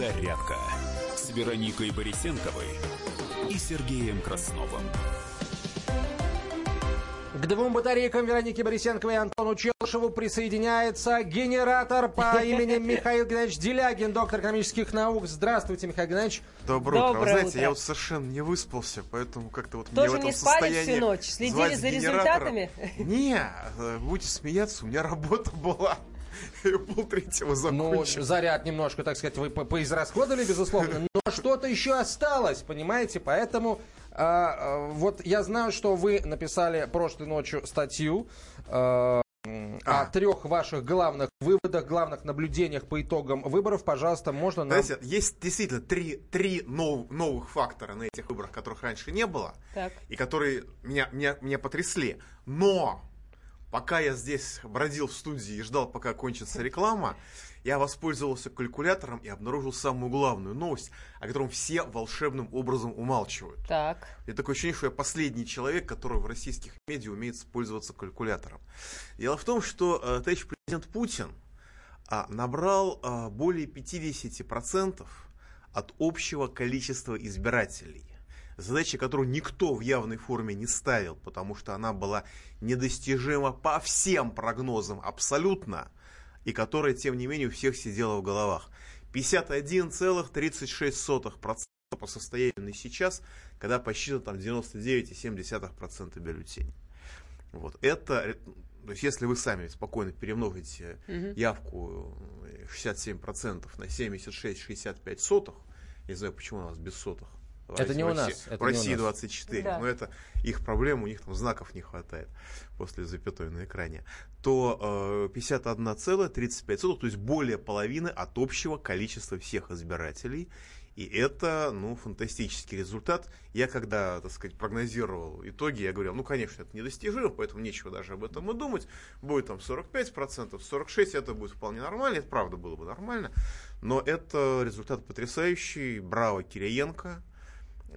«Зарядка» с Вероникой Борисенковой и Сергеем Красновым. К двум батарейкам Вероники Борисенковой и Антону Челшеву присоединяется генератор по имени Михаил Геннадьевич Делягин, доктор экономических наук. Здравствуйте, Михаил Геннадьевич. Доброе, утро. Вы Доброе знаете, утро. я вот совершенно не выспался, поэтому как-то вот мне в Тоже этом не спали состоянии всю ночь? Следили за генератора. результатами? Не, э, будете смеяться, у меня работа была. Я полтретьего Ну, закончил. заряд немножко, так сказать, вы по- поизрасходовали, безусловно, но что-то еще осталось, понимаете? Поэтому а, а, вот я знаю, что вы написали прошлой ночью статью а, м, о А. трех ваших главных выводах, главных наблюдениях по итогам выборов. Пожалуйста, можно нам... Знаете, есть действительно три, три нов- новых фактора на этих выборах, которых раньше не было, Так. и которые меня, меня, меня потрясли. Но пока я здесь бродил в студии и ждал, пока кончится реклама, я воспользовался калькулятором и обнаружил самую главную новость, о котором все волшебным образом умалчивают. Так. И такое ощущение, что я последний человек, который в российских медиа умеет пользоваться калькулятором. Дело в том, что э, товарищ президент Путин а, набрал а, более 50% от общего количества избирателей. Задача, которую никто в явной форме не ставил, потому что она была недостижима по всем прогнозам абсолютно, и которая, тем не менее, у всех сидела в головах. 51,36% по состоянию на сейчас, когда посчитано там 99,7% бюллетеней. Вот это, э, то есть если вы сами спокойно перемножите явку э, 67% на 76-65 сотых, не знаю, почему у нас без сотых. Это не в у нас, в не России нас. 24, Да. но это их проблема, у них там знаков не хватает после запятой на экране, то э, 51,35, то есть более половины от общего количества всех избирателей. И это, ну, фантастический результат. Я когда, так сказать, прогнозировал итоги, я говорил, ну, конечно, это недостижимо, поэтому нечего даже об этом и думать. Будет там 45%, 46%, это будет вполне нормально, это правда было бы нормально. Но это результат потрясающий. Браво Кириенко.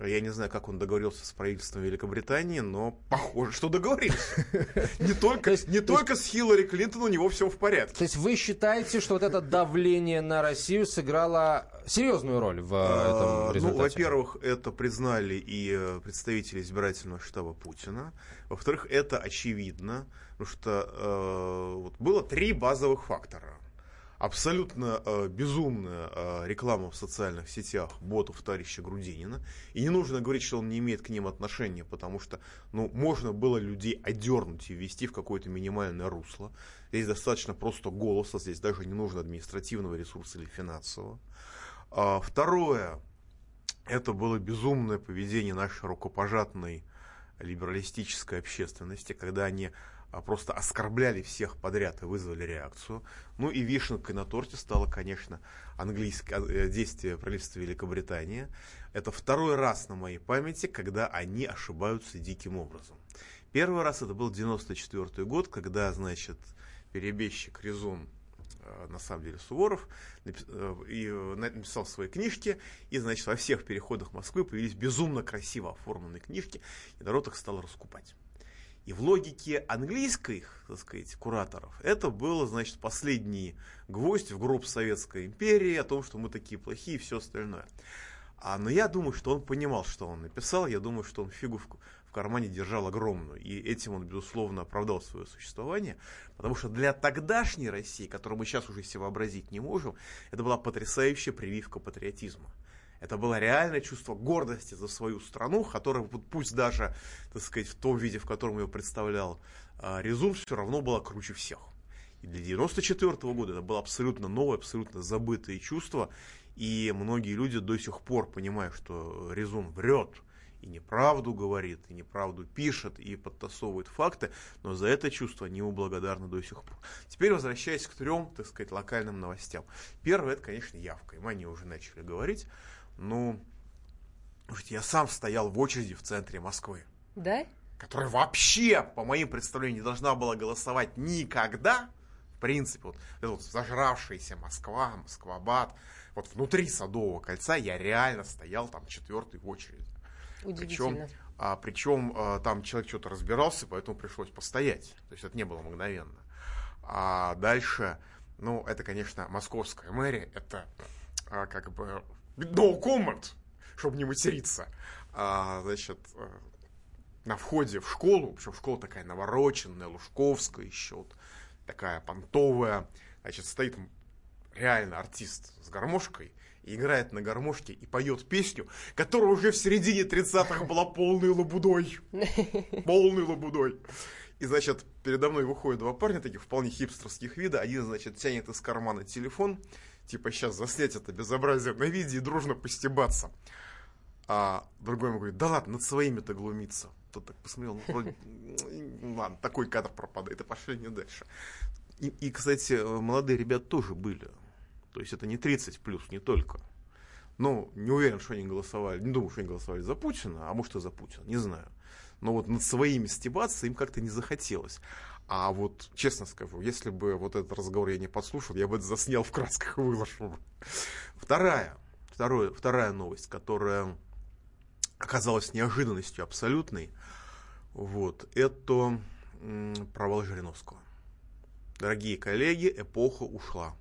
Я не знаю, как он договорился с правительством Великобритании, но похоже, что договорился. Не только, не то только с Хиллари Клинтон у него все в порядке. То есть вы считаете, что вот это давление на Россию сыграло серьезную роль в э, этом А, результате? Ну, во-первых, это признали и э, представители избирательного штаба Путина. Во-вторых, это очевидно, потому что э, вот было три базовых фактора. Абсолютно э, безумная э, реклама в социальных сетях ботов товарища Грудинина. И не нужно говорить, что он не имеет к ним отношения, потому что ну, можно было людей одернуть и ввести в какое-то минимальное русло. Здесь достаточно просто голоса, здесь даже не нужно административного ресурса или финансового. А, Второе, это было безумное поведение нашей рукопожатной либералистической общественности, когда они просто оскорбляли всех подряд и вызвали реакцию. Ну и вишенкой на торте стало, конечно, английское э, действие правительства Великобритании. Это второй раз на моей памяти, когда они ошибаются диким образом. Первый раз это был 94 год, когда, значит, перебежчик Резун э, на самом деле Суворов, э, написал свои книжки, и, значит, во всех переходах Москвы появились безумно красиво оформленные книжки, и народ их стал раскупать. И в логике английских, так сказать, кураторов, это было, значит, последний гвоздь в гроб Советской империи о том, что мы такие плохие и все остальное. А, но я думаю, что он понимал, что он написал. Я думаю, что он фигу в, в кармане держал огромную. И этим он, безусловно, оправдал свое существование. Потому что для тогдашней России, которую мы сейчас уже себе вообразить не можем, это была потрясающая прививка патриотизма. Это было реальное чувство гордости за свою страну, которая, пусть даже, так сказать, в том виде, в котором ее представлял а, Резун, все равно была круче всех. И для 94 года это было абсолютно новое, абсолютно забытое чувство. И многие люди до сих пор понимают, что Резун врет, и неправду говорит, и неправду пишет, и подтасовывает факты, но за это чувство они ему благодарны до сих пор. Теперь возвращаясь к трем, так сказать, локальным новостям. Первое, это, конечно, явка, и мы о ней уже начали говорить. Ну, слушайте, я сам стоял в очереди в центре Москвы, Да? которая вообще, по моим представлениям, не должна была голосовать никогда. В принципе, вот эта вот зажравшаяся Москва, Москва-Бад, вот внутри Садового кольца я реально стоял там четвертый в очереди. Удивительно. Причем, а, причем а, там человек что-то разбирался, поэтому пришлось постоять. То есть это не было мгновенно. А дальше, ну, это, конечно, московская мэрия, это а, как бы no comment, чтобы не материться. А, значит, э, на входе в школу, причем школа такая навороченная, Лужковская еще, вот, такая понтовая, значит, стоит реально артист с гармошкой, и играет на гармошке и поет песню, которая уже в середине 30-х была полной лабудой. Полной лабудой. И, значит, передо мной выходят два парня таких вполне хипстерских вида. Один, значит, тянет из кармана телефон, типа сейчас заснять это безобразие на видео и дружно постебаться. А другой ему говорит, да ладно, над своими-то глумиться. Тот так посмотрел, ну, вроде, ладно, такой кадр пропадает, и пошли не дальше. И, и, кстати, молодые ребята тоже были. То есть это не 30 плюс, не только. Ну, не уверен, что они голосовали, не думаю, что они голосовали за Путина, а может и за Путина, не знаю. Но вот над своими стебаться им как-то не захотелось. А вот, честно скажу, если бы вот этот разговор я не подслушал, я бы это заснял в красках и выложил. Вторая, второе, вторая новость, которая оказалась неожиданностью абсолютной, вот, это провал Жириновского. Дорогие коллеги, эпоха ушла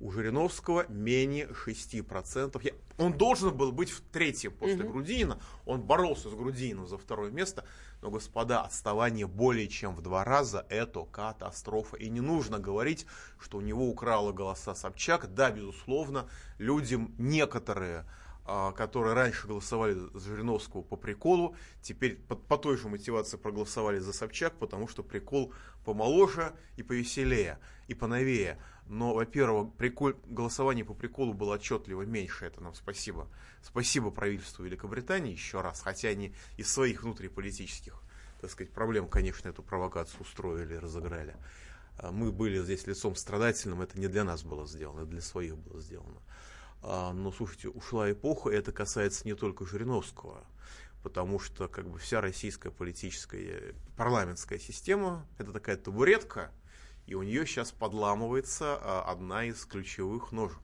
у Жириновского менее 6%. Я, он должен был быть в третьем после угу. Грудинина. Он боролся с Грудининым за второе место. Но, господа, отставание более чем в два раза – это катастрофа. И не нужно говорить, что у него украла голоса Собчак. Да, безусловно, людям некоторые а, которые раньше голосовали за Жириновского по приколу, теперь по, по той же мотивации проголосовали за Собчак, потому что прикол помоложе и повеселее, и поновее. Но, во-первых, прикол, голосование по приколу было отчетливо меньше, это нам спасибо. Спасибо правительству Великобритании еще раз, хотя они из своих внутриполитических, так сказать, проблем, конечно, эту провокацию устроили, разыграли. А, мы были здесь лицом страдательным, это не для нас было сделано, это для своих было сделано. А, но, слушайте, ушла эпоха, и это касается не только Жириновского, потому что как бы вся российская политическая парламентская система – это такая табуретка, и у нее сейчас подламывается а, одна из ключевых ножек.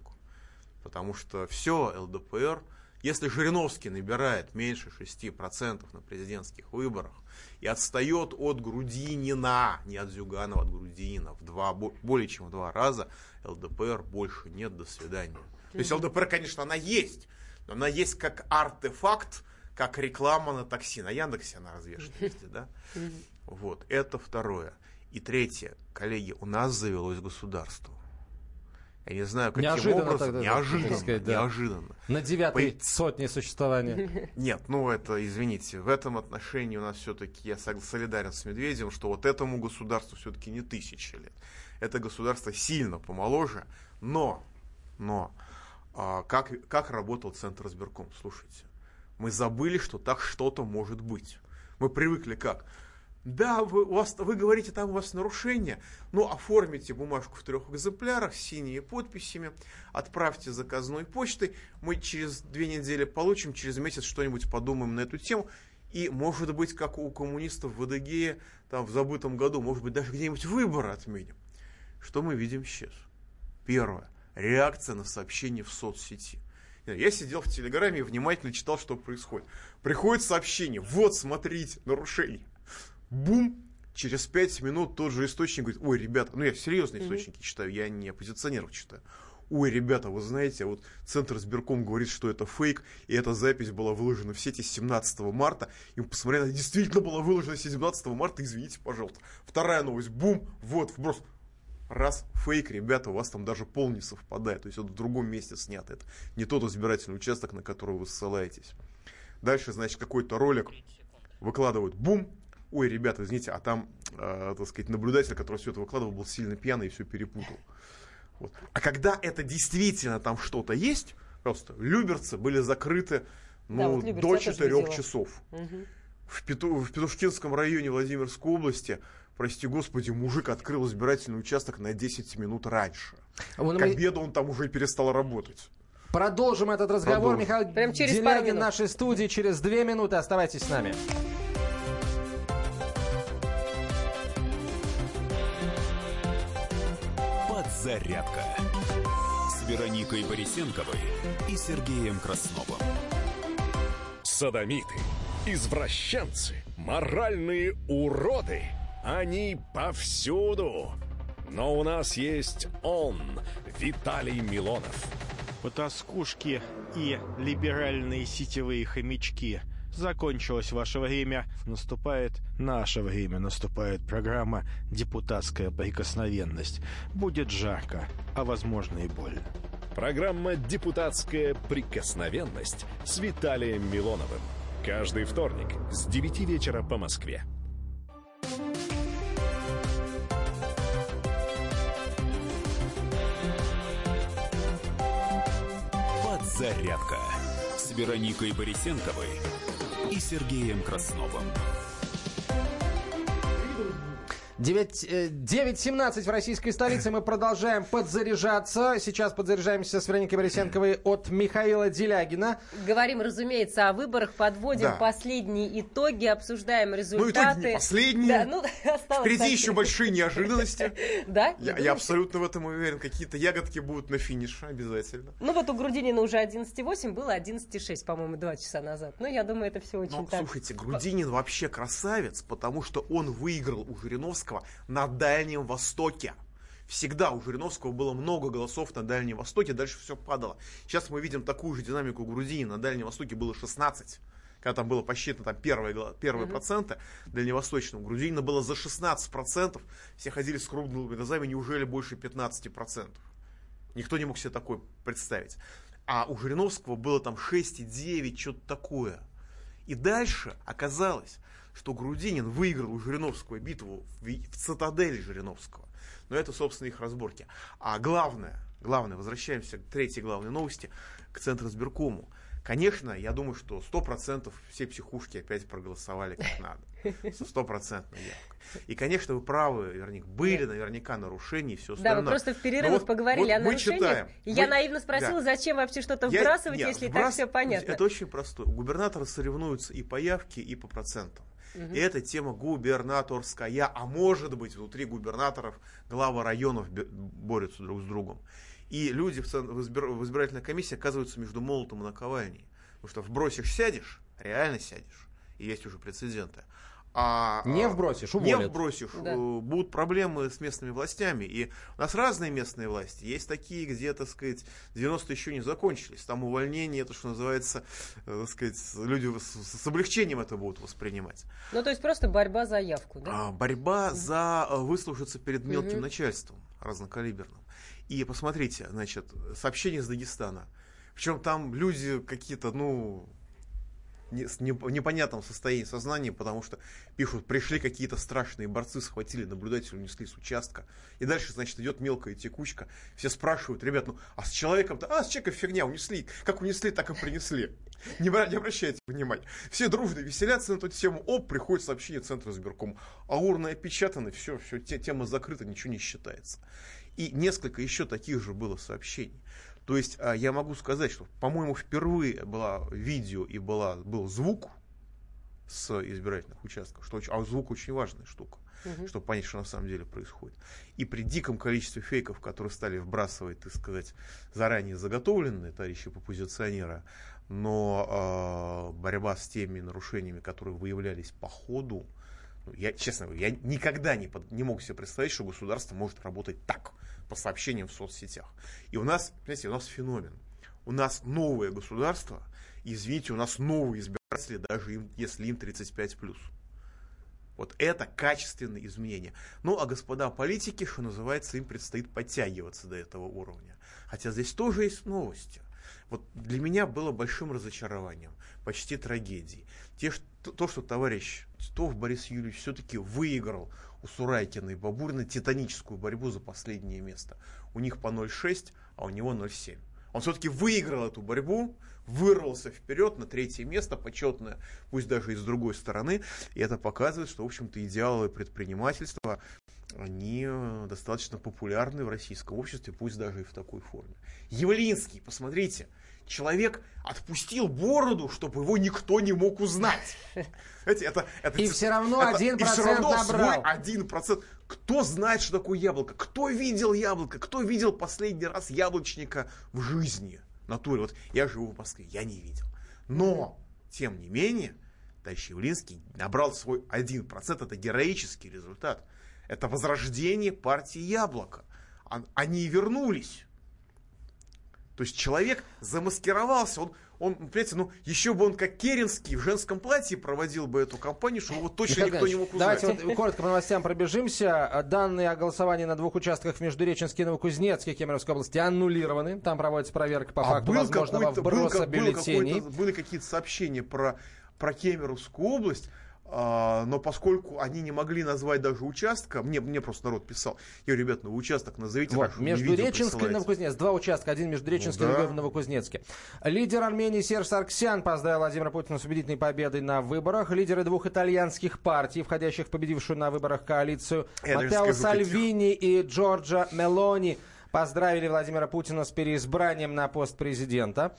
Потому что все ЛДПР, если Жириновский набирает меньше 6% на президентских выборах и отстает от Грудинина, не от Зюганова, от Грудинина, в два, более чем в два раза, ЛДПР больше нет, до свидания. То есть ЛДПР, конечно, она есть, но она есть как артефакт, как реклама на такси. На Яндексе она развешена везде, да? Вот, это второе. И третье, коллеги, у нас завелось государство. Я не знаю, каким неожиданно образом. Тогда, неожиданно. Сказать, да. Неожиданно. На девятой По... сотне существования. Нет, ну это, извините, в этом отношении у нас все-таки, я солидарен с Медведевым, что вот этому государству все-таки не тысячи лет. Это государство сильно помоложе, но, но, а, как, как работал Центр избирком? Слушайте, мы забыли, что так что-то может быть. Мы привыкли как? Да, вы, у вас, вы говорите, там у вас нарушение, ну, оформите бумажку в трех экземплярах с синими подписями, отправьте заказной почтой, мы через две недели получим, через месяц что-нибудь подумаем на эту тему, и, может быть, как у коммунистов в Адыгее, там, в забытом году, может быть, даже где-нибудь выборы отменим. Что мы видим сейчас? Первое. Реакция на сообщение в соцсети. Я сидел в Телеграме и внимательно читал, что происходит. Приходит сообщение, вот, смотрите, нарушение бум, через пять минут тот же источник говорит, ой, ребята, ну я серьезные mm-hmm. источники читаю, я не оппозиционеров читаю. Ой, ребята, вы знаете, вот Центр избирком говорит, что это фейк, и эта запись была выложена в сети 17 марта. И мы посмотрели, она действительно была выложена 17 марта, извините, пожалуйста. Вторая новость, бум, вот, вброс. Раз, фейк, ребята, у вас там даже пол не совпадает. То есть это в другом месте снято. Это не тот избирательный участок, на который вы ссылаетесь. Дальше, значит, какой-то ролик выкладывают, бум, ой, ребята, извините, а там, э, так сказать, наблюдатель, который все это выкладывал, был сильно пьяный и все перепутал. Вот. А когда это действительно там что-то есть, просто Люберцы были закрыты ну, да, вот до 4 часов. Угу. В, Пету, в Петушкинском районе Владимирской области, прости господи, мужик открыл избирательный участок на 10 минут раньше. А К обеду он там уже перестал работать. Продолжим этот разговор. Продолжим. Михаил Прям через Делягин в нашей студии через две минуты. Оставайтесь с нами. «Зарядка» с Вероникой Борисенковой и Сергеем Красновым. Садомиты, извращенцы, моральные уроды. Они повсюду. Но у нас есть он, Виталий Милонов. потаскушки и либеральные сетевые хомячки. Закончилось ваше время, наступает наше время, наступает программа «Депутатская прикосновенность». Будет жарко, а возможно и больно. Программа «Депутатская прикосновенность» с Виталием Милоновым. Каждый вторник с 9 вечера по Москве. Подзарядка с Вероникой Борисенковой и Сергеем Красновым. 9.17 э, в российской столице. Мы продолжаем подзаряжаться. Сейчас подзаряжаемся с Вероникой Борисенковой от Михаила Делягина. Говорим, разумеется, о выборах, подводим да. последние итоги, обсуждаем результаты. Ну, итоги не последние. Да, ну, Впереди совсем. еще большие неожиданности. Да? Я, я абсолютно в этом уверен. Какие-то ягодки будут на финише обязательно. Ну вот у Грудинина уже 11.8, было 11.6, по-моему, два часа назад. Но я думаю, это все очень так. Слушайте, Грудинин вообще красавец, потому что он выиграл у Жириновского Жириновского на Дальнем Востоке. Всегда у Жириновского было много голосов на Дальнем Востоке, дальше все падало. Сейчас мы видим такую же динамику Грузии. На Дальнем Востоке было 16 когда там было посчитано там первые, первые mm-hmm. проценты дальневосточного, Грузина было за 16 процентов, все ходили с круглыми глазами, неужели больше 15 процентов? Никто не мог себе такое представить. А у Жириновского было там 6,9, что-то такое. И дальше оказалось, что Грудинин выиграл у Жириновского битву в, в цитадели Жириновского. Но это, собственно, их разборки. А главное, главное, возвращаемся к третьей главной новости, к Центру сберкому. Конечно, я думаю, что 100% все психушки опять проголосовали как надо. Со стопроцентной явкой. И, конечно, вы правы, Верник, были наверняка нарушения и все остальное. Да, вы просто в перерывах вот, поговорили вот о нарушениях. Читаем. Я мы, наивно спросила, да. зачем вообще что-то вбрасывать, я, если вбрас... так все понятно. Это очень просто. Губернаторы соревнуются и по явке, и по процентам. Угу. И эта тема губернаторская, а может быть внутри губернаторов главы районов борются друг с другом. И люди в, в избирательной комиссии оказываются между молотом и наковальней. Потому что вбросишь, сядешь, реально сядешь. И есть уже прецеденты. А, не вбросишь, уволят. Не вбросишь. Да. Э, будут проблемы с местными властями. И у нас разные местные власти. Есть такие, где, так сказать, 90 еще не закончились. Там увольнение, это что называется, э, так сказать, люди с, с облегчением это будут воспринимать. Ну, то есть просто борьба за явку, да? А, борьба угу. за э, выслужиться перед мелким угу. начальством разнокалиберным. И посмотрите, значит, сообщение из Дагестана. Причем там люди какие-то, ну, с непонятном состоянии сознания, потому что пишут, пришли какие-то страшные борцы, схватили наблюдателя, унесли с участка. И дальше, значит, идет мелкая текучка. Все спрашивают, ребят, ну а с человеком-то, а с человеком фигня, унесли. Как унесли, так и принесли. Не, не обращайте внимания. Все дружно веселятся на эту тему. Оп, приходит сообщение Центра сберком. А урны опечатаны, все, все, тема закрыта, ничего не считается. И несколько еще таких же было сообщений. То есть а, я могу сказать, что, по-моему, впервые было видео и была, был звук с избирательных участков, что а звук очень важная штука, угу. чтобы понять, что на самом деле происходит. И при диком количестве фейков, которые стали вбрасывать, так сказать, заранее заготовленные товарищи оппозиционера, но э, борьба с теми нарушениями, которые выявлялись по ходу, ну, я, честно говоря, я никогда не, под, не мог себе представить, что государство может работать так по сообщениям в соцсетях. И у нас, понимаете, у нас феномен. У нас новое государство, извините, у нас новые избиратели, даже им, если им 35 плюс. Вот это качественные изменения. Ну, а господа политики, что называется, им предстоит подтягиваться до этого уровня. Хотя здесь тоже есть новости. Вот для меня было большим разочарованием, почти трагедией. Те, что, то, что товарищ Титов Борис Юрьевич все-таки выиграл у Сурайкина и Бабурина титаническую борьбу за последнее место. У них по 0,6, а у него 0,7. Он все-таки выиграл эту борьбу, вырвался вперед на третье место, почетное, пусть даже и с другой стороны. И это показывает, что, в общем-то, идеалы предпринимательства, они достаточно популярны в российском обществе, пусть даже и в такой форме. Явлинский, посмотрите, человек отпустил бороду, чтобы его никто не мог узнать. Знаете, это, это, и все равно один процент набрал. один процент. Кто знает, что такое яблоко? Кто видел яблоко? Кто видел последний раз яблочника в жизни? Натуре. Вот я живу в Москве, я не видел. Но, тем не менее, товарищ Явлинский набрал свой 1%. Это героический результат. Это возрождение партии Яблоко. Они вернулись То есть человек замаскировался, он, он, понимаете, ну, еще бы он как Керенский в женском платье проводил бы эту кампанию, что его точно никто не мог узнать. Давайте вот коротко по новостям пробежимся. Данные о голосовании на двух участках в Междуреченске и Новокузнецке Кемеровской области аннулированы. Там проводится проверка по а факту возможного вброса был, бюллетеней. Были какие-то сообщения про, про Кемеровскую область. А, но поскольку они не могли назвать даже участка, мне, мне просто народ писал, я говорю, ребят, ну участок назовите. Вот, между Реченской и Новокузнецк. Два участка, один между Реченской, ну, да. другой в Новокузнецке. Лидер Армении Серж Сарксян поздравил Владимира Путина с убедительной победой на выборах. Лидеры двух итальянских партий, входящих в победившую на выборах коалицию, я Матео Сальвини и Джорджа Мелони, поздравили Владимира Путина с переизбранием на пост президента.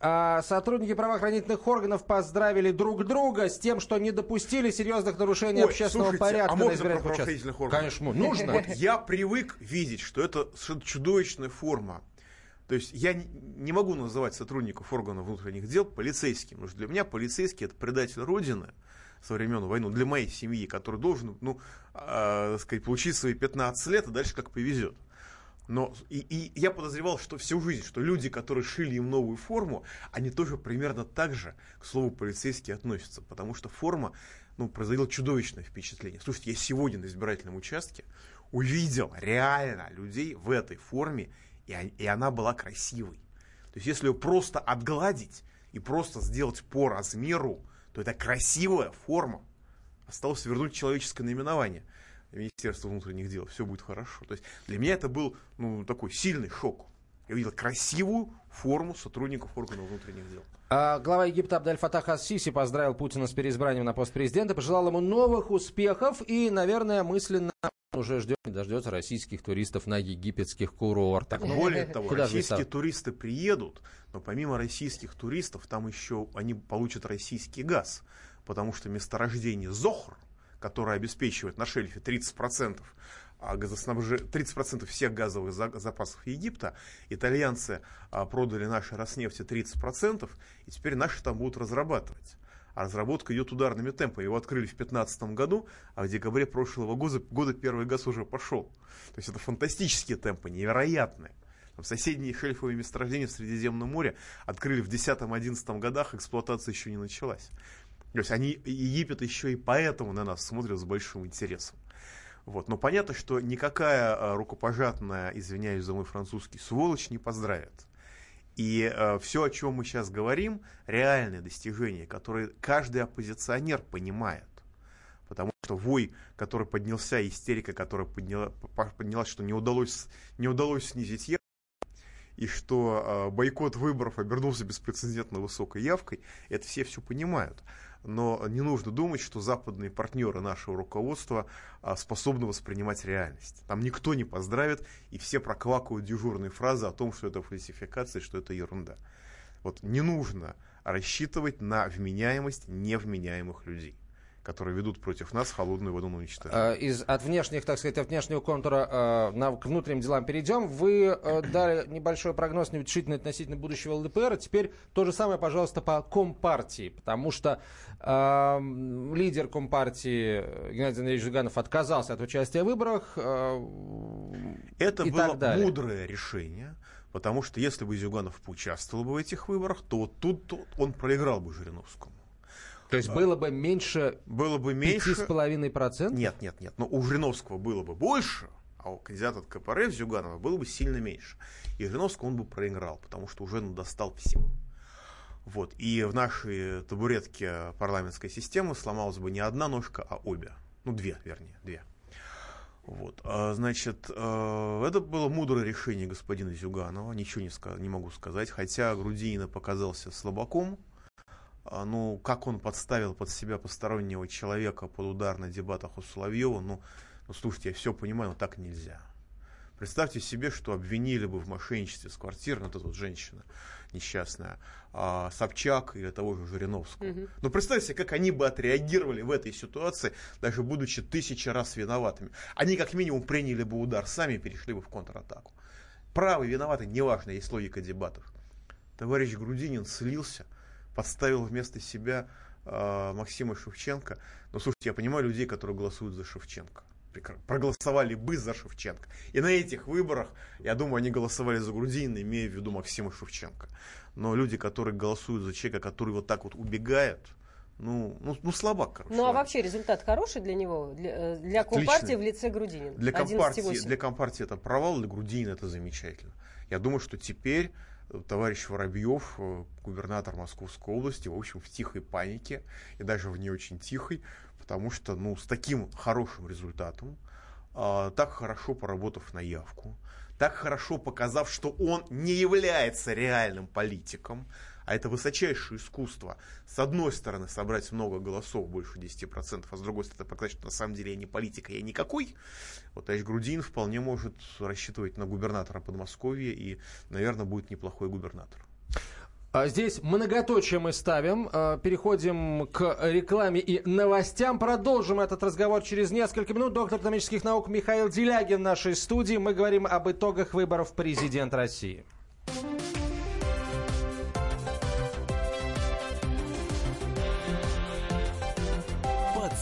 А сотрудники правоохранительных органов поздравили друг друга с тем, что не допустили серьезных нарушений Ой, общественного слушайте, порядка а на избирательных участках. Органов? Конечно, нужно. Вот я привык видеть, что это чудовищная форма. То есть я не могу называть сотрудников органов внутренних дел полицейским, потому что для меня полицейский это предатель Родины со времен войны, для моей семьи, который должен, ну, э, сказать, получить свои 15 лет, и дальше как повезет. Но и, и я подозревал, что всю жизнь, что люди, которые шили им новую форму, они тоже примерно так же к слову полицейские относятся, потому что форма ну, производила чудовищное впечатление. Слушайте, я сегодня на избирательном участке увидел реально людей в этой форме, и, и она была красивой. То есть если ее просто отгладить и просто сделать по размеру, то это красивая форма. Осталось вернуть человеческое наименование – Министерства внутренних дел, все будет хорошо. То есть для меня это был ну, такой сильный шок. Я увидел красивую форму сотрудников органов внутренних дел. А, глава Египта Абдель Фатах Ас-Сиси поздравил Путина с переизбранием на пост президента, пожелал ему новых успехов и, наверное, мысленно уже ждет, не дождется российских туристов на египетских курортах. Так, более того, Куда российские туристы приедут, но помимо российских туристов, там еще они получат российский газ, потому что месторождение Зохр, которая обеспечивает на шельфе 30% газоснабж... 30% всех газовых запасов Египта. Итальянцы а, продали нашей Роснефти 30%, и теперь наши там будут разрабатывать. А разработка идет ударными темпами. Его открыли в 2015 году, а в декабре прошлого года, года первый газ уже пошел. То есть это фантастические темпы, невероятные. Там соседние шельфовые месторождения в Средиземном море открыли в 2010-2011 годах, эксплуатация еще не началась. То есть они, Египет еще и поэтому на нас смотрят с большим интересом. Вот. Но понятно, что никакая а, рукопожатная, извиняюсь за мой французский, сволочь не поздравит. И э, все, о чем мы сейчас говорим, реальные достижения, которые каждый оппозиционер понимает. Потому что вой, который поднялся, истерика, которая подняла, поднялась, что не удалось, не удалось снизить явку, и что э, бойкот выборов обернулся беспрецедентно высокой явкой, это все все понимают но не нужно думать, что западные партнеры нашего руководства а, способны воспринимать реальность. Там никто не поздравит, и все проквакают дежурные фразы о том, что это фальсификация, что это ерунда. Вот не нужно рассчитывать на вменяемость невменяемых людей которые ведут против нас холодную воду на уничтожение. А, из, от внешних, так сказать, от внешнего контура э, на, к внутренним делам перейдем. Вы э, дали небольшой прогноз неутешительный относительно будущего ЛДПР. Теперь то же самое, пожалуйста, по Компартии. Потому что э, лидер Компартии Геннадий Андреевич Жиганов отказался от участия в выборах. Э, Это было мудрое решение. Потому что если бы Зюганов поучаствовал бы в этих выборах, то вот тут он проиграл бы Жириновскому. То есть было бы меньше было бы меньше 5,5%? Нет, нет, нет. Но у Жириновского было бы больше, а у кандидата от КПРФ Зюганова было бы сильно меньше. И Жириновского он бы проиграл, потому что уже достал всем. Вот. И в нашей табуретке парламентской системы сломалась бы не одна ножка, а обе. Ну, две, вернее, две. Вот. А, значит, э, это было мудрое решение господина Зюганова, ничего не, сказ- не могу сказать, хотя Грудинина показался слабаком, ну, как он подставил под себя постороннего человека под удар на дебатах у Соловьева, ну, ну слушайте, я все понимаю, но так нельзя. Представьте себе, что обвинили бы в мошенничестве с квартиры, ну, вот эта вот женщина несчастная, а, Собчак или того же Жириновского. Угу. Ну, представьте себе, как они бы отреагировали в этой ситуации, даже будучи тысячи раз виноватыми. Они как минимум приняли бы удар сами и перешли бы в контратаку. Правы, виноваты, неважно, есть логика дебатов. Товарищ Грудинин слился, подставил вместо себя э, Максима Шевченко. Но слушайте, я понимаю людей, которые голосуют за Шевченко. проголосовали бы за Шевченко. И на этих выборах, я думаю, они голосовали за Грудинина, имея в виду Максима Шевченко. Но люди, которые голосуют за человека, который вот так вот убегает, ну, ну, ну слабак, короче. Ну, а вообще результат хороший для него, для, э, для Компартии в лице Грудинина? Для Компартии, для Компартии это провал, для Грудинина это замечательно. Я думаю, что теперь товарищ Воробьев, э, губернатор Московской области, в общем, в тихой панике, и даже в не очень тихой, потому что, ну, с таким хорошим результатом, э, так хорошо поработав на явку, так хорошо показав, что он не является реальным политиком, а это высочайшее искусство. С одной стороны, собрать много голосов, больше 10%, а с другой стороны, показать, что на самом деле я не политик, я никакой. Вот товарищ Грудин вполне может рассчитывать на губернатора Подмосковья и, наверное, будет неплохой губернатор. А здесь многоточие мы ставим. А, переходим к рекламе и новостям. Продолжим этот разговор через несколько минут. Доктор экономических наук Михаил Делягин в нашей студии. Мы говорим об итогах выборов президента России.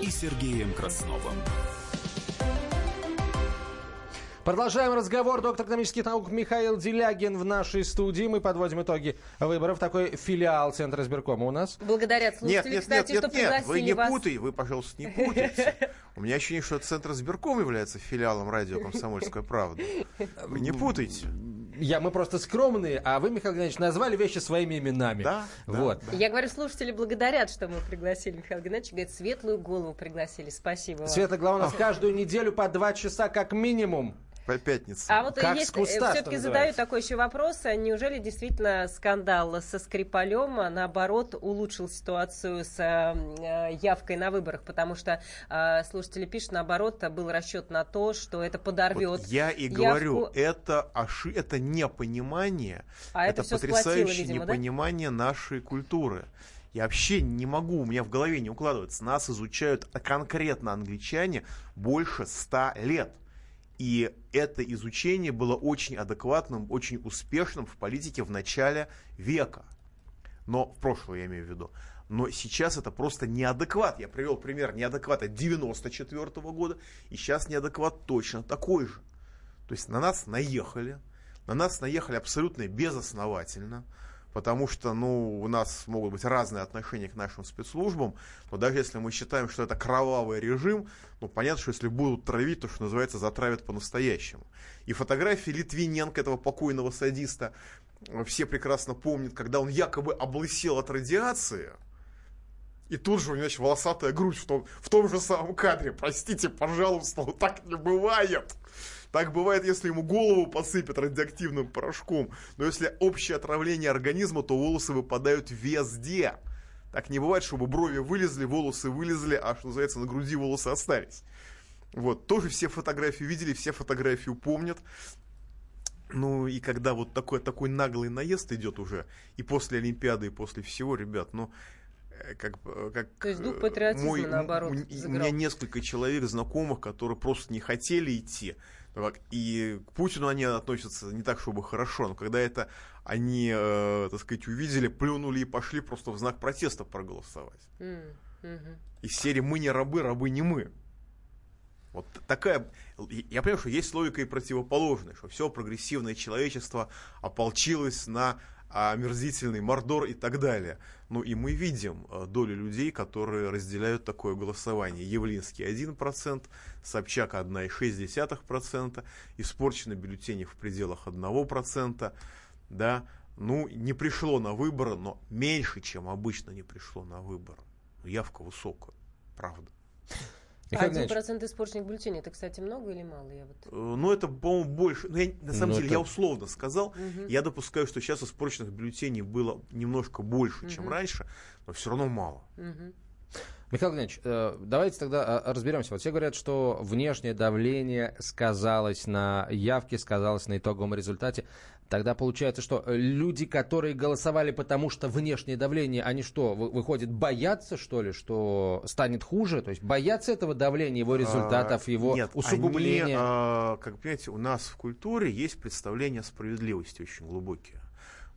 и Сергеем Красновым. Продолжаем разговор. Доктор экономических наук Михаил Делягин в нашей студии. Мы подводим итоги выборов. Такой филиал Центра избиркома у нас. Благодарят слушатели, нет, нет, кстати, нет, что нет, нет, вы не вас. путайте, вы, пожалуйста, не путайте. У меня ощущение, что Центр избирком является филиалом радио «Комсомольская правда». Вы не путайте. Я, мы просто скромные, а вы, Михаил Геннадьевич, назвали вещи своими именами. Да, вот. Да. Я говорю, слушатели благодарят, что мы пригласили Михаила Геннадьевича. Говорит, светлую голову пригласили. Спасибо вам. Светлая голова у нас каждую неделю по два часа как минимум по пятницам. А вот как есть, все-таки задаю такой еще вопрос. А неужели действительно скандал со Скрипалем, а наоборот, улучшил ситуацию с э, явкой на выборах? Потому что э, слушатели пишут, наоборот, был расчет на то, что это подорвет вот Я и явку. говорю, это, оши... это непонимание, а это, это потрясающее видимо, непонимание да? нашей культуры. Я вообще не могу, у меня в голове не укладывается. Нас изучают конкретно англичане больше ста лет. И это изучение было очень адекватным, очень успешным в политике в начале века. Но в прошлое я имею в виду. Но сейчас это просто неадекват. Я привел пример неадеквата 94 -го года, и сейчас неадекват точно такой же. То есть на нас наехали, на нас наехали абсолютно безосновательно потому что, ну, у нас могут быть разные отношения к нашим спецслужбам, но даже если мы считаем, что это кровавый режим, ну, понятно, что если будут травить, то, что называется, затравят по-настоящему. И фотографии Литвиненко, этого покойного садиста, все прекрасно помнят, когда он якобы облысел от радиации, и тут же у него, значит, волосатая грудь в том, в том же самом кадре. Простите, пожалуйста, вот так не бывает. Так бывает, если ему голову посыпят радиоактивным порошком. Но если общее отравление организма, то волосы выпадают везде. Так не бывает, чтобы брови вылезли, волосы вылезли, а что называется, на груди волосы остались. Вот, тоже все фотографии видели, все фотографию помнят. Ну и когда вот такой, такой наглый наезд идет уже, и после Олимпиады, и после всего, ребят, ну, э, как, э, как То есть дух э, патриотизма, мой, наоборот, у, у меня несколько человек знакомых, которые просто не хотели идти. И к Путину они относятся не так, чтобы хорошо, но когда это они, э, так сказать, увидели, плюнули и пошли просто в знак протеста проголосовать. Mm -hmm. Из серии «Мы не рабы, рабы не мы». Вот такая... Я понимаю, что есть логика и противоположная, что все прогрессивное человечество ополчилось на омерзительный Мордор и так далее. Ну и мы видим э, долю людей, которые разделяют такое голосование. Явлинский 1%, Собчак 1,6%, испорчены бюллетени в пределах 1%, да, ну, не пришло на выборы, но меньше, чем обычно не пришло на выборы. Явка высокая, правда. Один процент испорченных бюллетеней, это, кстати, много или мало? Я вот... Э, ну, это, по-моему, больше. Ну, я, на самом ну, деле, это... я условно сказал. Угу. Я допускаю, что сейчас испорченных бюллетеней было немножко больше, угу. чем раньше, но все равно мало. Угу. Михаил Геннадьевич, э, давайте тогда а, разберемся. Вот все говорят, что внешнее давление сказалось на явке, сказалось на итоговом результате. Тогда получается, что люди, которые голосовали потому, что внешнее давление, они что, выходит, боятся, что ли, что станет хуже? То есть боятся этого давления, его результатов, а, его нет, усугубления? Они, а, как понимаете, у нас в культуре есть представление о справедливости очень глубокие.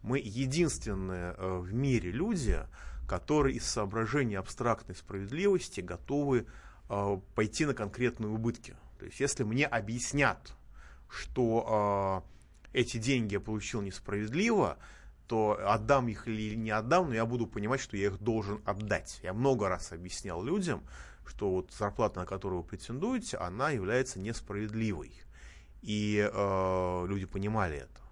Мы единственные э, в мире люди, которые из соображений абстрактной справедливости готовы э, пойти на конкретные убытки. То есть если мне объяснят, что э, эти деньги я получил несправедливо, то отдам их или не отдам, но я буду понимать, что я их должен отдать. Я много раз объяснял людям, что вот зарплата, на которую вы претендуете, она является несправедливой. И э, люди понимали это.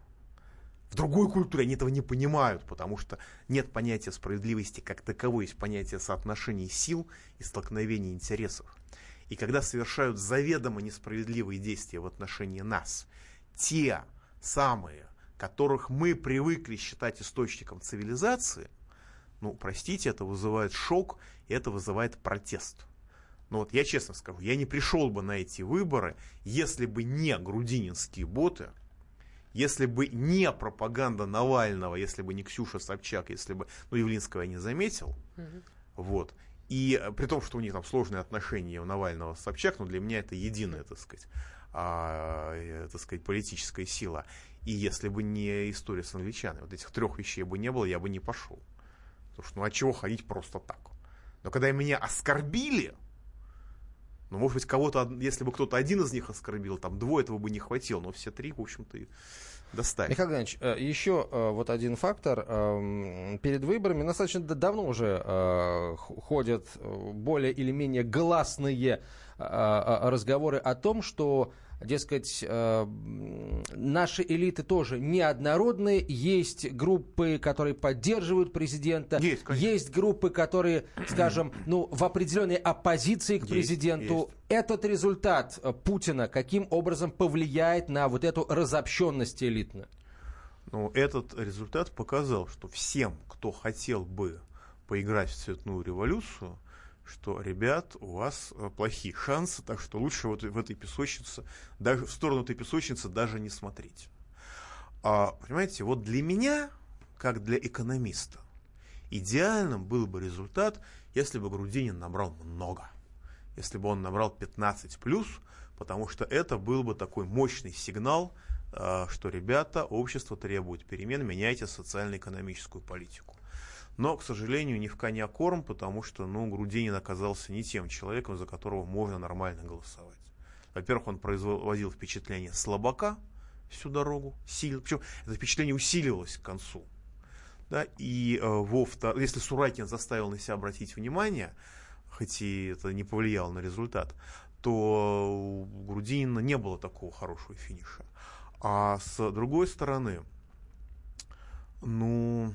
В другой культуре они этого не понимают, потому что нет понятия справедливости как таковой, есть понятие соотношений сил и столкновений интересов. И когда совершают заведомо несправедливые действия в отношении нас, те самые, которых мы привыкли считать источником цивилизации, ну, простите, это вызывает шок, и это вызывает протест. Но вот я честно скажу, я не пришел бы на эти выборы, если бы не грудининские боты, если бы не пропаганда Навального, если бы не Ксюша Собчак, если бы, ну, Явлинского я не заметил, угу. вот, и э, при том, что у них там сложные отношения у Навального с Собчак, но для меня это единое, так сказать, а, э, так сказать, политическая сила. И если бы не история с англичанами, вот этих трех вещей бы не было, я бы не пошел. Потому что, ну, а чего ходить просто так? Но когда меня оскорбили, ну, может быть, кого-то, если бы кто-то один из них оскорбил, там двое этого бы не хватило, но все три, в общем-то, достали. Михаил Геннадьевич, э, еще э, вот один фактор. Эм, перед выборами достаточно давно уже ходят более или менее гласные разговоры о том, что дескать, э, наши элиты тоже неоднородные. Есть группы, которые поддерживают президента. Есть, есть группы, которые, скажем, ну, в определенной оппозиции к есть, президенту. Есть. Этот результат Путина каким образом повлияет на вот эту разобщенность элитную? Ну, этот результат показал, что всем, кто хотел бы поиграть в цветную революцию, что, ребят, у вас э, плохие шансы, так что лучше вот в этой песочнице, даже в сторону этой песочницы даже не смотреть. А, понимаете, вот для меня, как для экономиста, идеальным был бы результат, если бы Грудинин набрал много. Если бы он набрал 15 плюс, потому что это был бы такой мощный сигнал, э, что, ребята, общество требует перемен, меняйте социально-экономическую политику. Но, к сожалению, ни в коня корм, потому что ну, Грудинин оказался не тем человеком, за которого можно нормально голосовать. Во-первых, он производил впечатление слабака всю дорогу, сил, причем это впечатление усиливалось к концу. Да, и э, во втор... если Суракин заставил на себя обратить внимание, хоть и это не повлияло на результат, то у Грудинина не было такого хорошего финиша. А с другой стороны, ну,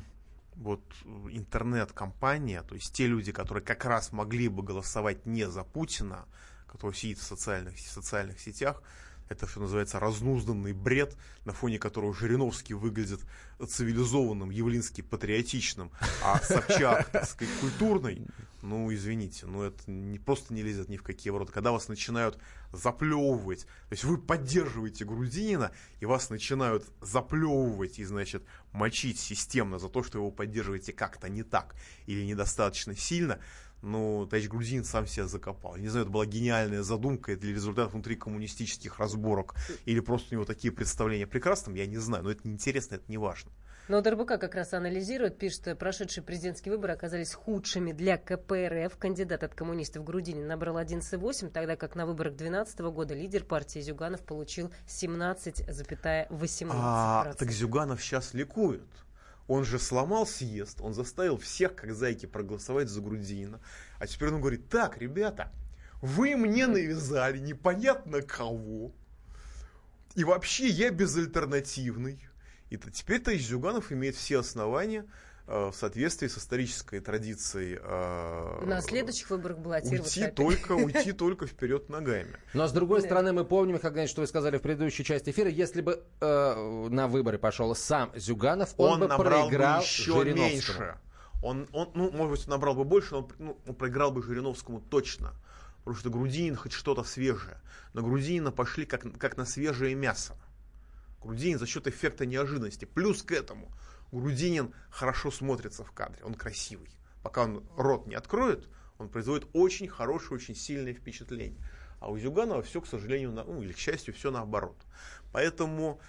вот интернет-компания, то есть те люди, которые как раз могли бы голосовать не за Путина, который сидит в социальных, социальных сетях, это, что называется, разнузданный бред, на фоне которого Жириновский выглядит цивилизованным, Явлинский патриотичным, а Собчак, так сказать, культурный. Ну, извините, ну это не, просто не лезет ни в какие ворота. Когда вас начинают заплевывать, то есть вы поддерживаете Грудинина, и вас начинают заплевывать и, значит, мочить системно за то, что его поддерживаете как-то не так или недостаточно сильно, ну, товарищ Грузин сам себя закопал. Не знаю, это была гениальная задумка, это ли результат внутрикоммунистических разборок, или просто у него такие представления о прекрасном, я не знаю, но это неинтересно, это не важно. Но вот РБК как раз анализирует, пишет, что прошедшие президентские выборы оказались худшими для КПРФ. Кандидат от коммунистов Грудинин набрал 11,8, тогда как на выборах 2012 года лидер партии Зюганов получил 17,18%. А, так Зюганов сейчас ликует. Он же сломал съезд, он заставил всех, как зайки, проголосовать за Грудинина. А теперь он говорит, так, ребята, вы мне навязали непонятно кого. И вообще я безальтернативный. И теперь-то Зюганов имеет все основания в соответствии с исторической традицией э, на следующих выборах баллотироваться уйти только, уйти только вперед ногами. Но с другой стороны, мы помним, как что вы сказали в предыдущей части эфира, если бы э, на выборы пошел сам Зюганов, он, он бы набрал проиграл бы еще меньше. Он, он, ну, может быть, набрал бы больше, но ну, он проиграл бы Жириновскому точно. Потому что Грудинин хоть что-то свежее. На Грудинина пошли как, как на свежее мясо. Грудинин за счет эффекта неожиданности. Плюс к этому – Грудинин хорошо смотрится в кадре, он красивый. Пока он рот не откроет, он производит очень хорошее, очень сильное впечатление. А у Зюганова все, к сожалению, на, ну, или к счастью, все наоборот. Поэтому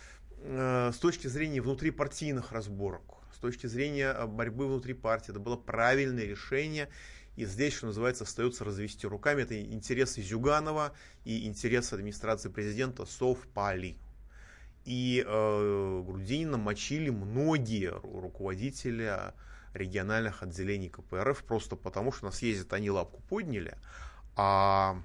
э, с точки зрения внутрипартийных разборок, с точки зрения э, борьбы внутри партии, это было правильное решение. И здесь, что называется, остается развести руками. Это интересы Зюганова и интересы администрации президента совпали и э, Грудинина мочили многие руководители региональных отделений КПРФ просто потому, что на съезде они лапку подняли, а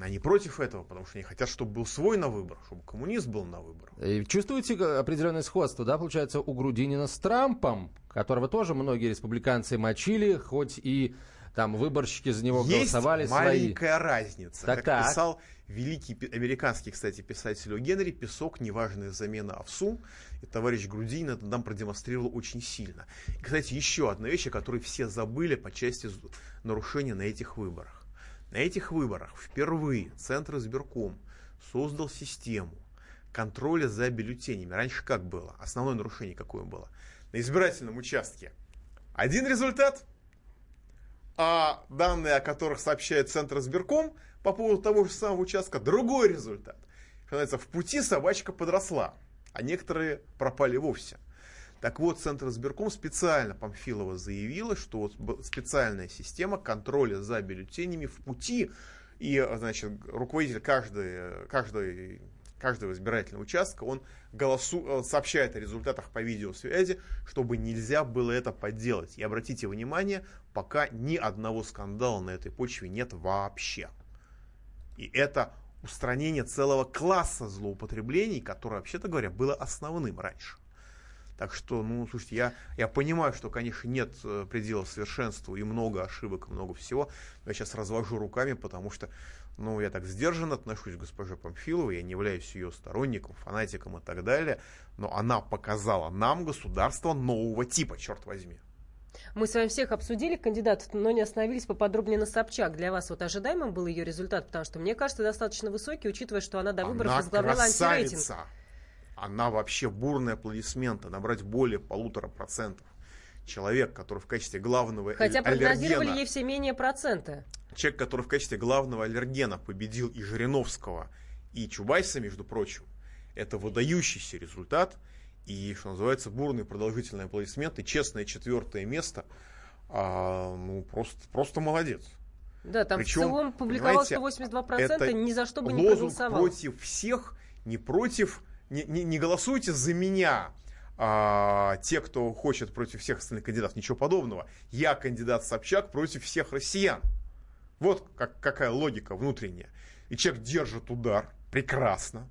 они против этого, потому что они хотят, чтобы был свой на выбор, чтобы коммунист был на выбор. И чувствуете определенное сходство, да, получается, у Грудинина с Трампом, которого тоже многие республиканцы мочили, хоть и там выборщики за него Есть голосовали маленькая свои. разница. Так, как так. писал великий американский, кстати, писатель О. Генри, песок, неважная замена овсу. И товарищ Грудин это нам продемонстрировал очень сильно. И, кстати, еще одна вещь, о которой все забыли по части нарушения на этих выборах. На этих выборах впервые Центр избирком создал систему контроля за бюллетенями. Раньше как было? Основное нарушение какое было? На избирательном участке один результат, а данные, о которых сообщает Центр избирком, по поводу того же самого участка, другой результат. Что в пути собачка подросла, а некоторые пропали вовсе. Так вот, Центр избирком специально Памфилова заявила, что вот специальная система контроля за бюллетенями в пути, и, значит, руководитель каждой, каждой каждого избирательного участка, он голосу, э, сообщает о результатах по видеосвязи, чтобы нельзя было это подделать. И обратите внимание, пока ни одного скандала на этой почве нет вообще. И это устранение целого класса злоупотреблений, которое, вообще-то говоря, было основным раньше. Так что, ну, слушайте, я, я понимаю, что, конечно, нет э, предела совершенству и много ошибок, много всего. Я сейчас развожу руками, потому что, ну, я так сдержанно отношусь к госпоже Памфиловой, я не являюсь ее сторонником, фанатиком и так далее, но она показала нам государство нового типа, черт возьми. Мы с вами всех обсудили кандидатов, но не остановились поподробнее на Собчак. Для вас вот ожидаемым был ее результат, потому что, мне кажется, достаточно высокий, учитывая, что она до выборов она возглавляла антирейтинг. Она вообще бурные аплодисменты, набрать более полутора процентов. Человек, который в качестве главного Хотя прогнозировали ей все менее процента. Человек, который в качестве главного аллергена победил и Жириновского, и Чубайса, между прочим, это выдающийся результат – и, что называется, бурные продолжительные аплодисменты, честное четвертое место, а, ну, просто, просто молодец. Да, там Причем, в целом публиковал 182%, это ни за что бы не проголосовал. против всех, не против, не, не, не голосуйте за меня, а, те, кто хочет против всех остальных кандидатов, ничего подобного. Я кандидат Собчак против всех россиян. Вот как, какая логика внутренняя. И человек держит удар, прекрасно,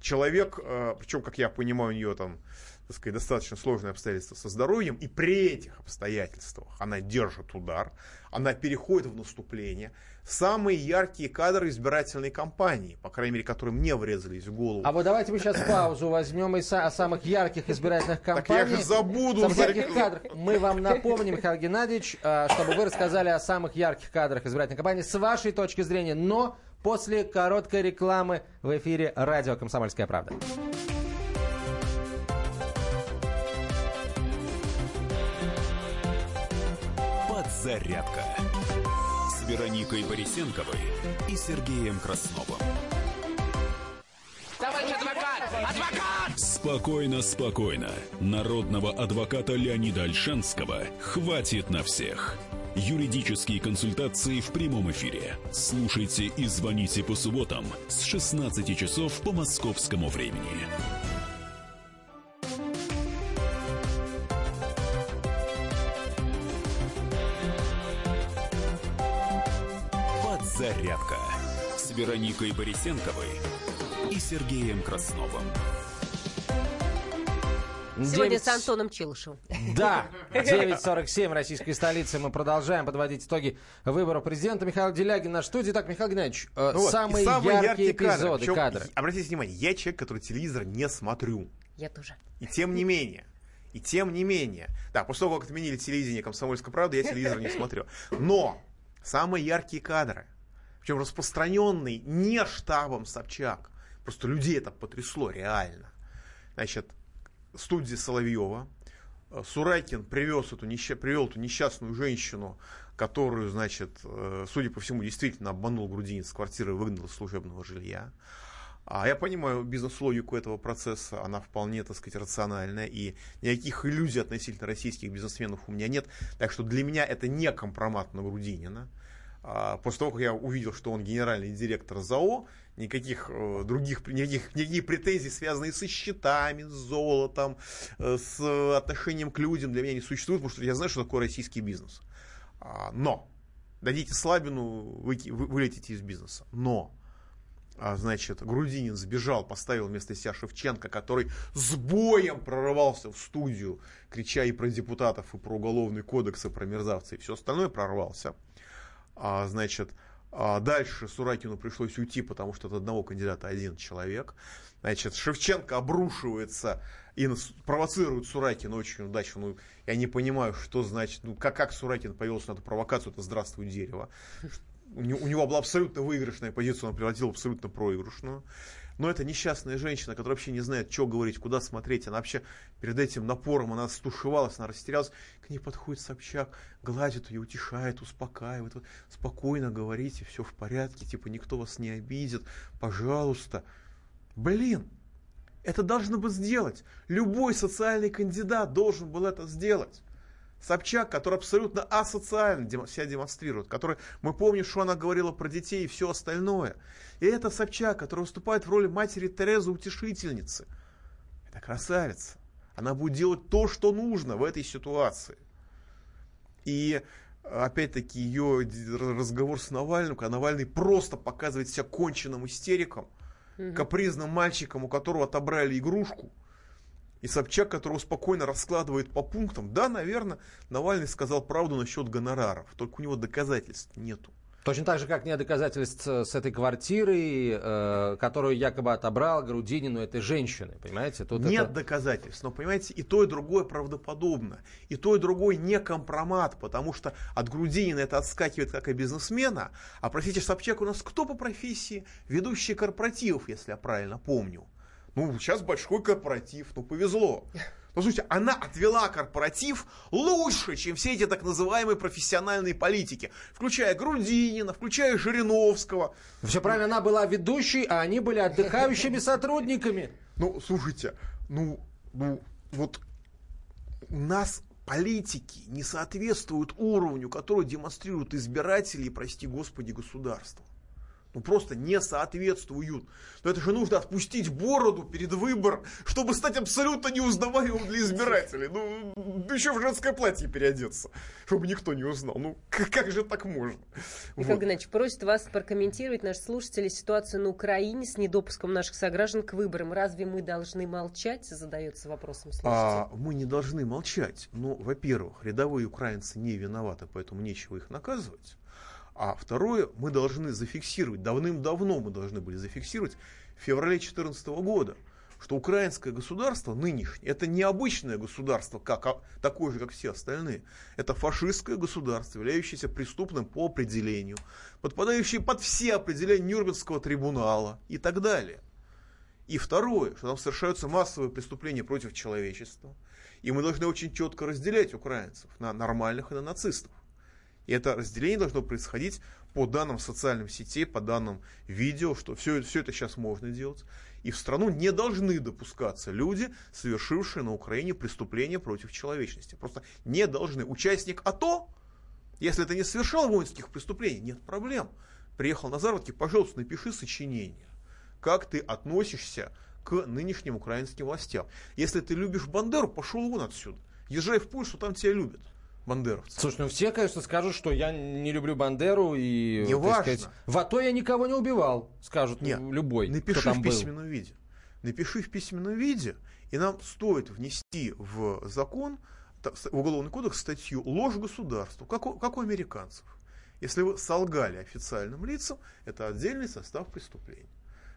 человек, э, причем, как я понимаю, у нее там, так сказать, достаточно сложные обстоятельства со здоровьем, и при этих обстоятельствах она держит удар, она переходит в наступление. Самые яркие кадры избирательной кампании, по крайней мере, которые мне врезались в голову. А вот давайте мы сейчас паузу возьмем и о самых ярких избирательных кампаниях. Так я же забуду. ярких кадрах. Мы вам напомним, Михаил Геннадьевич, э, чтобы вы рассказали о самых ярких кадрах избирательной кампании с вашей точки зрения, но после короткой рекламы в эфире радио «Комсомольская правда». Подзарядка с Вероникой Борисенковой и Сергеем Красновым. Товарищ адвокат! Адвокат! Спокойно, спокойно. Народного адвоката Леонида Альшанского хватит на всех. Юридические консультации в прямом эфире. Слушайте и звоните по субботам с 16 часов по московскому времени. Зарядка» с Вероникой Борисенковой и Сергеем Красновым. Сегодня 9... с Антоном Челышевым. Да, 9.47 российской столицы. Мы продолжаем подводить итоги выборов президента. Михаил Делягин на студии. Так, Михаил Геннадьевич, э, ну самые, самые яркие, яркие эпизоды, кадры. кадры. Обратите внимание, я человек, который телевизор не смотрю. Я тоже. И тем не менее, и тем не менее, да, после того, как отменили телевидение «Комсомольская правда», я телевизор не смотрю. Но самые яркие кадры, причем распространенный не штабом Собчак, просто людей это потрясло реально. Значит, студии Соловьева. Э, Сурайкин привез эту, несча... привел эту несчастную женщину, которую, значит, э, судя по всему, действительно обманул грудинец с квартиры и выгнал из служебного жилья. А я понимаю бизнес-логику этого процесса, она вполне, так сказать, рациональная, и никаких иллюзий относительно российских бизнесменов у меня нет. Так что для меня это не компромат на Грудинина. А после того, как я увидел, что он генеральный директор ЗАО, никаких э, других, никаких, никаких претензий, связанных со счетами, с золотом, э, с отношением к людям для меня не существует, потому что я знаю, что такое российский бизнес. А, но, дадите слабину, вы, вы, вылетите из бизнеса. Но, а, значит, Грудинин сбежал, поставил вместо себя Шевченко, который с боем прорывался в студию, крича и про депутатов, и про уголовный кодекс, и про мерзавцы, и все остальное прорвался. А, значит, а дальше Суракину пришлось уйти, потому что от одного кандидата один человек. Значит, Шевченко обрушивается и провоцирует Суракина очень удачно. Ну, я не понимаю, что значит, ну, как, как Суракин повелся на эту провокацию, это «Здравствуй, дерево». У него была абсолютно выигрышная позиция, он превратил в абсолютно проигрышную. Но это несчастная женщина, которая вообще не знает, что говорить, куда смотреть. Она вообще перед этим напором, она стушевалась, она растерялась. К ней подходит Собчак, гладит ее, утешает, успокаивает. Спокойно говорите, все в порядке, типа никто вас не обидит, пожалуйста. Блин, это должно бы сделать. Любой социальный кандидат должен был это сделать. Собчак, который абсолютно асоциально себя демонстрирует, который, мы помним, что она говорила про детей и все остальное. И это Собчак, который выступает в роли матери Терезы Утешительницы. Это красавица. Она будет делать то, что нужно в этой ситуации. И опять-таки ее разговор с Навальным, когда Навальный просто показывает себя конченным истериком, угу. капризным мальчиком, у которого отобрали игрушку – и Собчак, которого спокойно раскладывает по пунктам, да, наверное, Навальный сказал правду насчет гонораров, только у него доказательств нету. Точно так же, как нет доказательств с этой квартирой, э, которую якобы отобрал Грудинину этой женщины, понимаете? Тут нет это... доказательств, но, понимаете, и то, и другое правдоподобно. И то, и другое не компромат, потому что от Грудинина это отскакивает как и бизнесмена. А, простите, Собчак у нас кто по профессии? Ведущий корпоративов, если я правильно помню. Ну, сейчас большой корпоратив, ну, повезло. Ну, слушайте, она отвела корпоратив лучше, чем все эти так называемые профессиональные политики, включая Грудинина, включая Жириновского. Все правильно, она была ведущей, а они были отдыхающими сотрудниками. Ну, слушайте, ну, ну, вот у нас политики не соответствуют уровню, который демонстрируют избиратели и, прости господи, государство ну просто не соответствуют. Но это же нужно отпустить бороду перед выбором, чтобы стать абсолютно неузнаваемым для избирателей. Ну, еще в женское платье переодеться, чтобы никто не узнал. Ну, как, как же так можно? Михаил вот. Геннадьевич, просит вас прокомментировать наши слушатели ситуацию на Украине с недопуском наших сограждан к выборам. Разве мы должны молчать? Задается вопросом слушатель. А, мы не должны молчать. Ну, во-первых, рядовые украинцы не виноваты, поэтому нечего их наказывать. А второе, мы должны зафиксировать, давным-давно мы должны были зафиксировать в феврале 2014 года, что украинское государство нынешнее, это необычное государство, как, а, такое же, как все остальные. Это фашистское государство, являющееся преступным по определению, подпадающее под все определения Нюрнбергского трибунала и так далее. И второе, что там совершаются массовые преступления против человечества. И мы должны очень четко разделять украинцев на нормальных и на нацистов. И это разделение должно происходить по данным социальных сетей, по данным видео, что все, все это сейчас можно делать. И в страну не должны допускаться люди, совершившие на Украине преступления против человечности. Просто не должны. Участник АТО, если ты не совершал воинских преступлений, нет проблем. Приехал на заработки, пожалуйста, напиши сочинение. Как ты относишься к нынешним украинским властям. Если ты любишь Бандеру, пошел вон отсюда. Езжай в Польшу, там тебя любят. Бандеровцев. Слушай, ну все, конечно, скажут, что я не люблю Бандеру и... Не важно. Сказать, в АТО я никого не убивал, скажут Нет, любой, Напиши кто там в был. письменном виде. Напиши в письменном виде, и нам стоит внести в закон, в Уголовный кодекс статью «Ложь государству», как у, как у американцев. Если вы солгали официальным лицам, это отдельный состав преступления.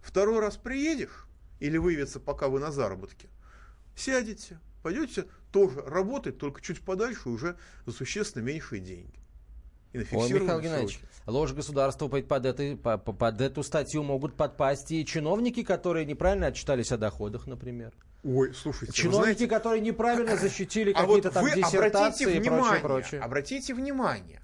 Второй раз приедешь, или выявится, пока вы на заработке, сядете, пойдете тоже работать, только чуть подальше уже за существенно меньшие деньги. И Ой, Михаил Геннадьевич, ложь государства под, под, этой, под, эту статью могут подпасть и чиновники, которые неправильно отчитались о доходах, например. Ой, слушайте, чиновники, знаете, которые неправильно защитили а какие-то вот там диссертации и внимание, прочее, прочее. Обратите внимание,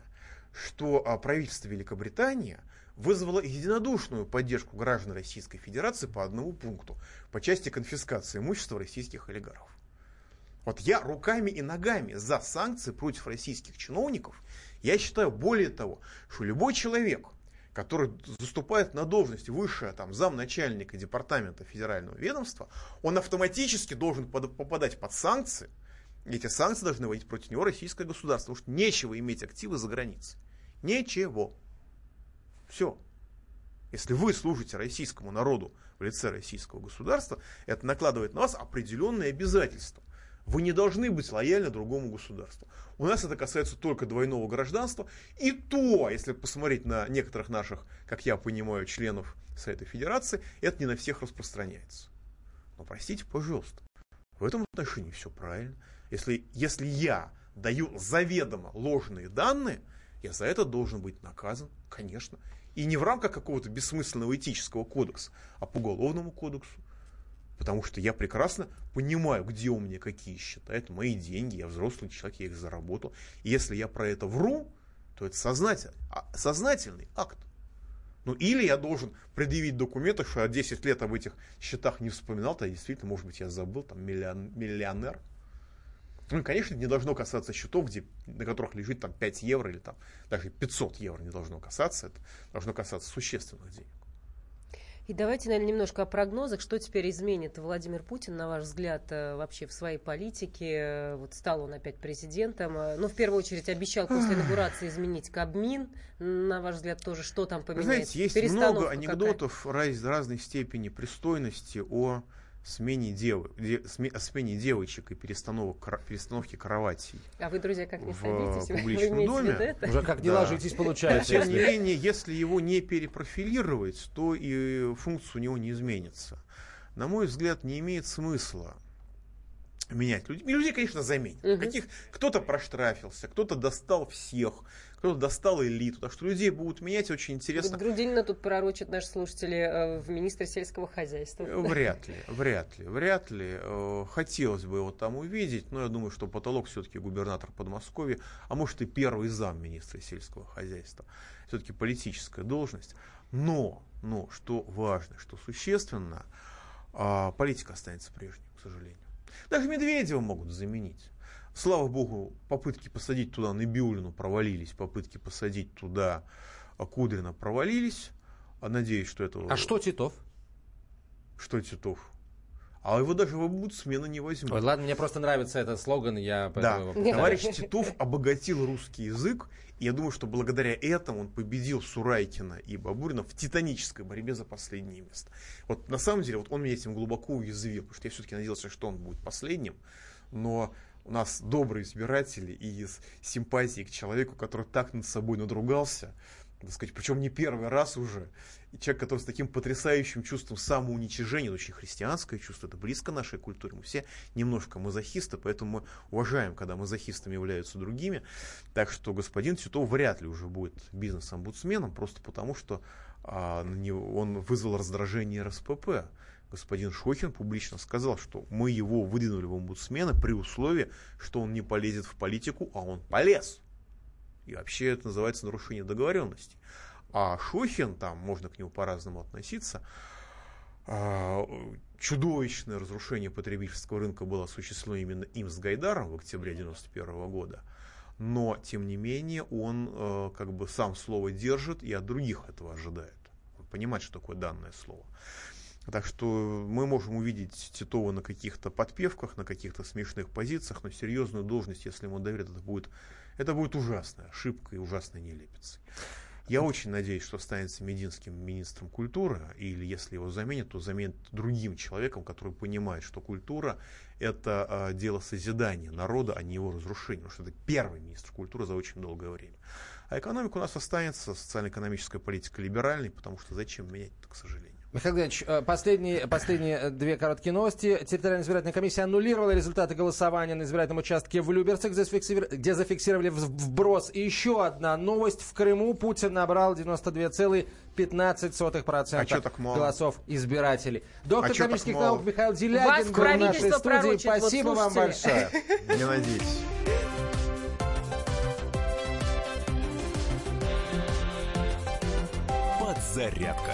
что а, правительство Великобритании вызвало единодушную поддержку граждан Российской Федерации по одному пункту по части конфискации имущества российских олигархов. Вот я руками и ногами за санкции против российских чиновников. Я считаю, более того, что любой человек, который заступает на должность выше там, замначальника департамента федерального ведомства, он автоматически должен под, попадать под санкции. Эти санкции должны вводить против него российское государство, потому что нечего иметь активы за границей. Ничего. Все. Если вы служите российскому народу в лице российского государства, это накладывает на вас определенные обязательства. Вы не должны быть лояльны другому государству. У нас это касается только двойного гражданства. И то, если посмотреть на некоторых наших, как я понимаю, членов Совета Федерации, это не на всех распространяется. Но простите, пожалуйста, в этом отношении все правильно. Если, если я даю заведомо ложные данные, я за это должен быть наказан, конечно. И не в рамках какого-то бессмысленного этического кодекса, а по уголовному кодексу. Потому что я прекрасно понимаю, где у меня какие счета. Это мои деньги, я взрослый человек, я их заработал. И если я про это вру, то это сознательный, а, сознательный акт. Ну или я должен предъявить документы, что я 10 лет об этих счетах не вспоминал, то действительно, может быть, я забыл, там миллион, миллионер. Ну и, конечно, не должно касаться счетов, где, на которых лежит там 5 евро или там даже 500 евро не должно касаться. Это должно касаться существенных денег. И давайте, наверное, немножко о прогнозах. Что теперь изменит Владимир Путин, на ваш взгляд, э, вообще в своей политике? Вот стал он опять президентом. Э, ну, в первую очередь, обещал после инаугурации изменить Кабмин. На ваш взгляд, тоже что там поменяется? Знаете, есть много анекдотов какая? разной степени пристойности о смене, девы, де, о смене девочек и перестановок, перестановке кроватей. А вы, друзья, как не в садитесь? публичном вы доме. Это? Уже как не да. ложитесь, получается. Тем не менее, если его не перепрофилировать, то и функция у него не изменится. На мой взгляд, не имеет смысла менять людей. Людей, конечно, заменят. Угу. Каких, кто-то проштрафился, кто-то достал всех, кто-то достал элиту. Так что людей будут менять очень интересно. Грудинина тут пророчат наши слушатели э, в министра сельского хозяйства. Э, вряд ли, вряд ли, вряд ли. Э, хотелось бы его там увидеть, но я думаю, что потолок все-таки губернатор Подмосковья, а может и первый зам министра сельского хозяйства. Все-таки политическая должность. Но, но, что важно, что существенно, а, политика останется прежней, к сожалению. Даже Медведева могут заменить. Слава богу, попытки посадить туда Набиулину провалились, попытки посадить туда Кудрина провалились. А надеюсь, что это... А что Титов? Что Титов? А его даже в обудсмена не возьмут. Ой, ладно, мне просто нравится этот слоган, я Да, товарищ Титов обогатил русский язык, и я думаю, что благодаря этому он победил Сурайкина и Бабурина в титанической борьбе за последнее место. Вот на самом деле, вот он меня этим глубоко уязвил, потому что я все-таки надеялся, что он будет последним, но у нас добрые избиратели и из симпатии к человеку, который так над собой надругался, так сказать, причем не первый раз уже, и человек, который с таким потрясающим чувством самоуничижения, это очень христианское чувство, это близко нашей культуре, мы все немножко мазохисты, поэтому мы уважаем, когда мазохистами являются другими, так что господин Титов вряд ли уже будет бизнес-омбудсменом, просто потому что а, он вызвал раздражение РСПП, господин Шохин публично сказал, что мы его выдвинули в омбудсмена при условии, что он не полезет в политику, а он полез. И вообще это называется нарушение договоренности. А Шохин, там можно к нему по-разному относиться, а, чудовищное разрушение потребительского рынка было осуществлено именно им с Гайдаром в октябре 1991 года. Но, тем не менее, он э, как бы сам слово держит и от других этого ожидает. Он понимает, что такое данное слово. Так что мы можем увидеть Титова на каких-то подпевках, на каких-то смешных позициях, но серьезную должность, если ему доверят, это будет, это будет ужасная ошибка и ужасной нелепицей. Я очень надеюсь, что останется Мединским министром культуры, или если его заменят, то заменят другим человеком, который понимает, что культура – это э, дело созидания народа, а не его разрушения, потому что это первый министр культуры за очень долгое время. А экономика у нас останется, социально-экономическая политика либеральной, потому что зачем менять, к сожалению. Михаил Геннадьевич, э, последние, последние э, две короткие новости. Территориальная избирательная комиссия аннулировала результаты голосования на избирательном участке в Люберце, где зафиксировали, вброс. И еще одна новость. В Крыму Путин набрал 92,15% а так голосов избирателей. Доктор а экономических наук Михаил Делягин был в нашей студии. Спасибо вот вам большое. Не надеюсь. Подзарядка